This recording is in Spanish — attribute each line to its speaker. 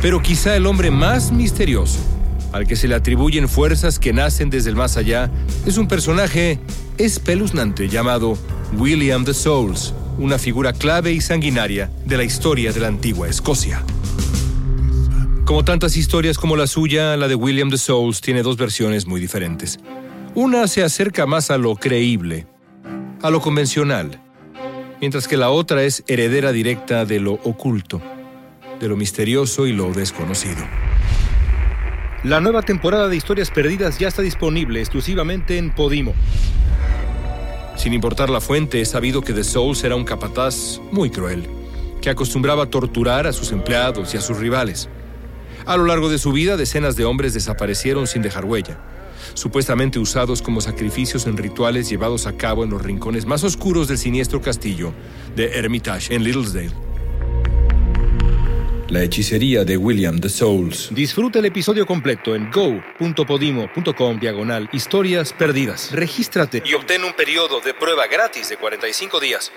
Speaker 1: Pero quizá el hombre más misterioso, al que se le atribuyen fuerzas que nacen desde el más allá, es un personaje espeluznante llamado William the Souls, una figura clave y sanguinaria de la historia de la antigua Escocia. Como tantas historias como la suya, la de William the Souls tiene dos versiones muy diferentes. Una se acerca más a lo creíble, a lo convencional, mientras que la otra es heredera directa de lo oculto, de lo misterioso y lo desconocido. La nueva temporada de Historias Perdidas ya está disponible exclusivamente en Podimo. Sin importar la fuente, es sabido que The Souls era un capataz muy cruel, que acostumbraba a torturar a sus empleados y a sus rivales. A lo largo de su vida, decenas de hombres desaparecieron sin dejar huella, supuestamente usados como sacrificios en rituales llevados a cabo en los rincones más oscuros del siniestro castillo de Hermitage en Littlesdale. La hechicería de William the Souls. Disfruta el episodio completo en go.podimo.com diagonal historias perdidas. Regístrate y obtén un periodo de prueba gratis de 45 días.